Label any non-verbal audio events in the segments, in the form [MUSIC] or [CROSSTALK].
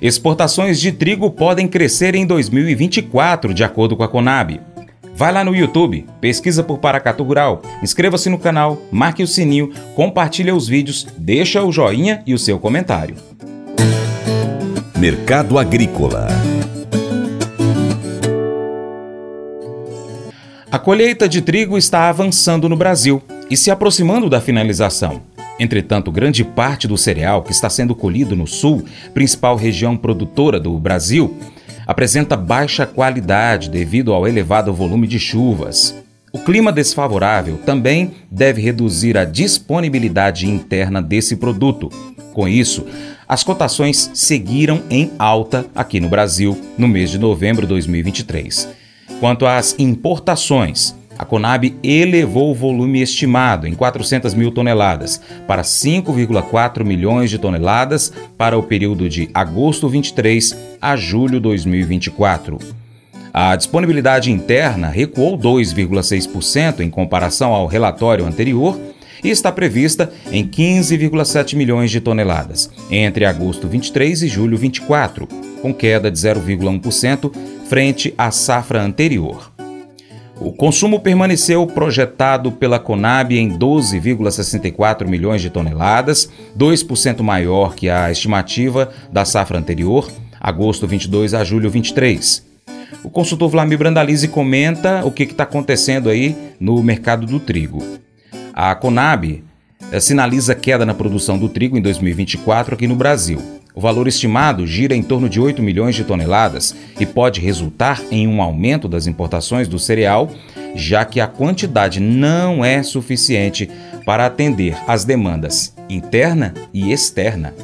Exportações de trigo podem crescer em 2024, de acordo com a Conab. Vai lá no YouTube, pesquisa por Paracatu Rural, inscreva-se no canal, marque o sininho, compartilhe os vídeos, deixa o joinha e o seu comentário. Mercado Agrícola A colheita de trigo está avançando no Brasil e se aproximando da finalização. Entretanto, grande parte do cereal que está sendo colhido no sul, principal região produtora do Brasil, apresenta baixa qualidade devido ao elevado volume de chuvas. O clima desfavorável também deve reduzir a disponibilidade interna desse produto. Com isso, as cotações seguiram em alta aqui no Brasil no mês de novembro de 2023. Quanto às importações, a Conab elevou o volume estimado em 400 mil toneladas para 5,4 milhões de toneladas para o período de agosto 23 a julho 2024. A disponibilidade interna recuou 2,6% em comparação ao relatório anterior e está prevista em 15,7 milhões de toneladas entre agosto 23 e julho 24, com queda de 0,1% frente à safra anterior. O consumo permaneceu projetado pela Conab em 12,64 milhões de toneladas, 2% maior que a estimativa da safra anterior, agosto 22 a julho 23. O consultor Vlamir Brandalize comenta o que está acontecendo aí no mercado do trigo. A Conab eh, sinaliza queda na produção do trigo em 2024 aqui no Brasil. O valor estimado gira em torno de 8 milhões de toneladas e pode resultar em um aumento das importações do cereal, já que a quantidade não é suficiente para atender às demandas interna e externa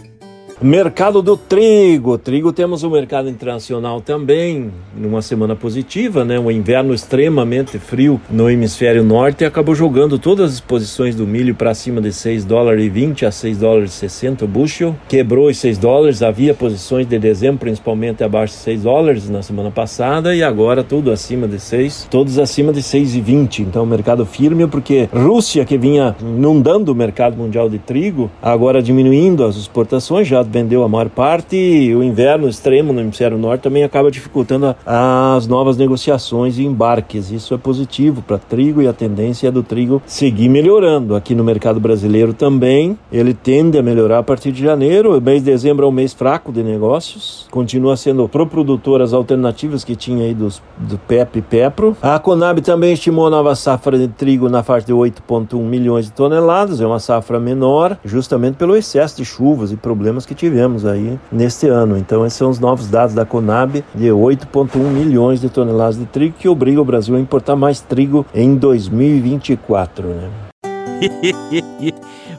Mercado do trigo. Trigo temos o mercado internacional também, numa semana positiva, né? Um inverno extremamente frio no hemisfério norte acabou jogando todas as posições do milho para cima de 6 dólares e 20 a 6 dólares e 60 o bushel. Quebrou os 6 dólares, havia posições de dezembro principalmente abaixo de 6 dólares na semana passada e agora tudo acima de 6, todos acima de 6,20. Então mercado firme porque Rússia que vinha inundando o mercado mundial de trigo, agora diminuindo as exportações, já vendeu a maior parte e o inverno extremo no hemisfério norte também acaba dificultando as novas negociações e embarques. Isso é positivo para trigo e a tendência é do trigo seguir melhorando. Aqui no mercado brasileiro também, ele tende a melhorar a partir de janeiro. O mês de dezembro é um mês fraco de negócios, continua sendo pro produtor as alternativas que tinha aí dos, do PEP e PEPRO. A Conab também estimou a nova safra de trigo na faixa de 8,1 milhões de toneladas, é uma safra menor, justamente pelo excesso de chuvas e problemas que tivemos aí neste ano. Então, esses são os novos dados da Conab de 8,1 milhões de toneladas de trigo que obriga o Brasil a importar mais trigo em 2024, né? [LAUGHS]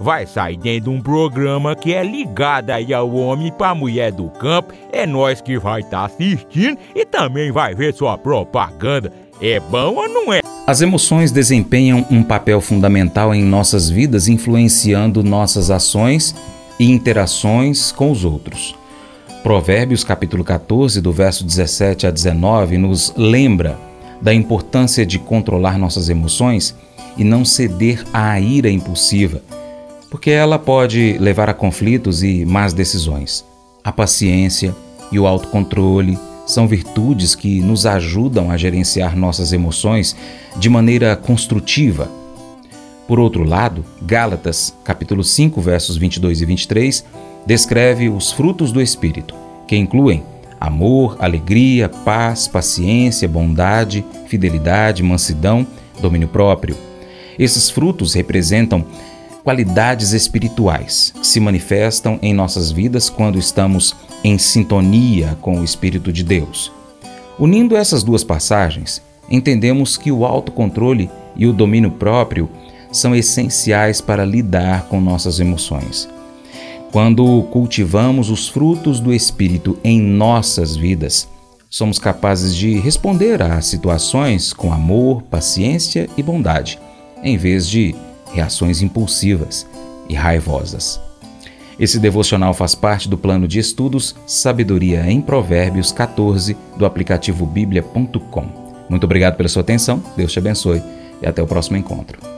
vai sair dentro de um programa que é ligado aí ao homem para mulher do campo. É nós que vai estar tá assistindo e também vai ver sua propaganda. É bom ou não é? As emoções desempenham um papel fundamental em nossas vidas, influenciando nossas ações e interações com os outros. Provérbios capítulo 14, do verso 17 a 19, nos lembra da importância de controlar nossas emoções e não ceder à ira impulsiva, porque ela pode levar a conflitos e más decisões. A paciência e o autocontrole são virtudes que nos ajudam a gerenciar nossas emoções de maneira construtiva. Por outro lado, Gálatas, capítulo 5, versos 22 e 23, descreve os frutos do espírito, que incluem amor, alegria, paz, paciência, bondade, fidelidade, mansidão, domínio próprio. Esses frutos representam qualidades espirituais que se manifestam em nossas vidas quando estamos em sintonia com o Espírito de Deus. Unindo essas duas passagens, entendemos que o autocontrole e o domínio próprio são essenciais para lidar com nossas emoções. Quando cultivamos os frutos do Espírito em nossas vidas, somos capazes de responder às situações com amor, paciência e bondade, em vez de reações impulsivas e raivosas. Esse devocional faz parte do plano de estudos Sabedoria em Provérbios 14 do aplicativo bíblia.com. Muito obrigado pela sua atenção, Deus te abençoe e até o próximo encontro.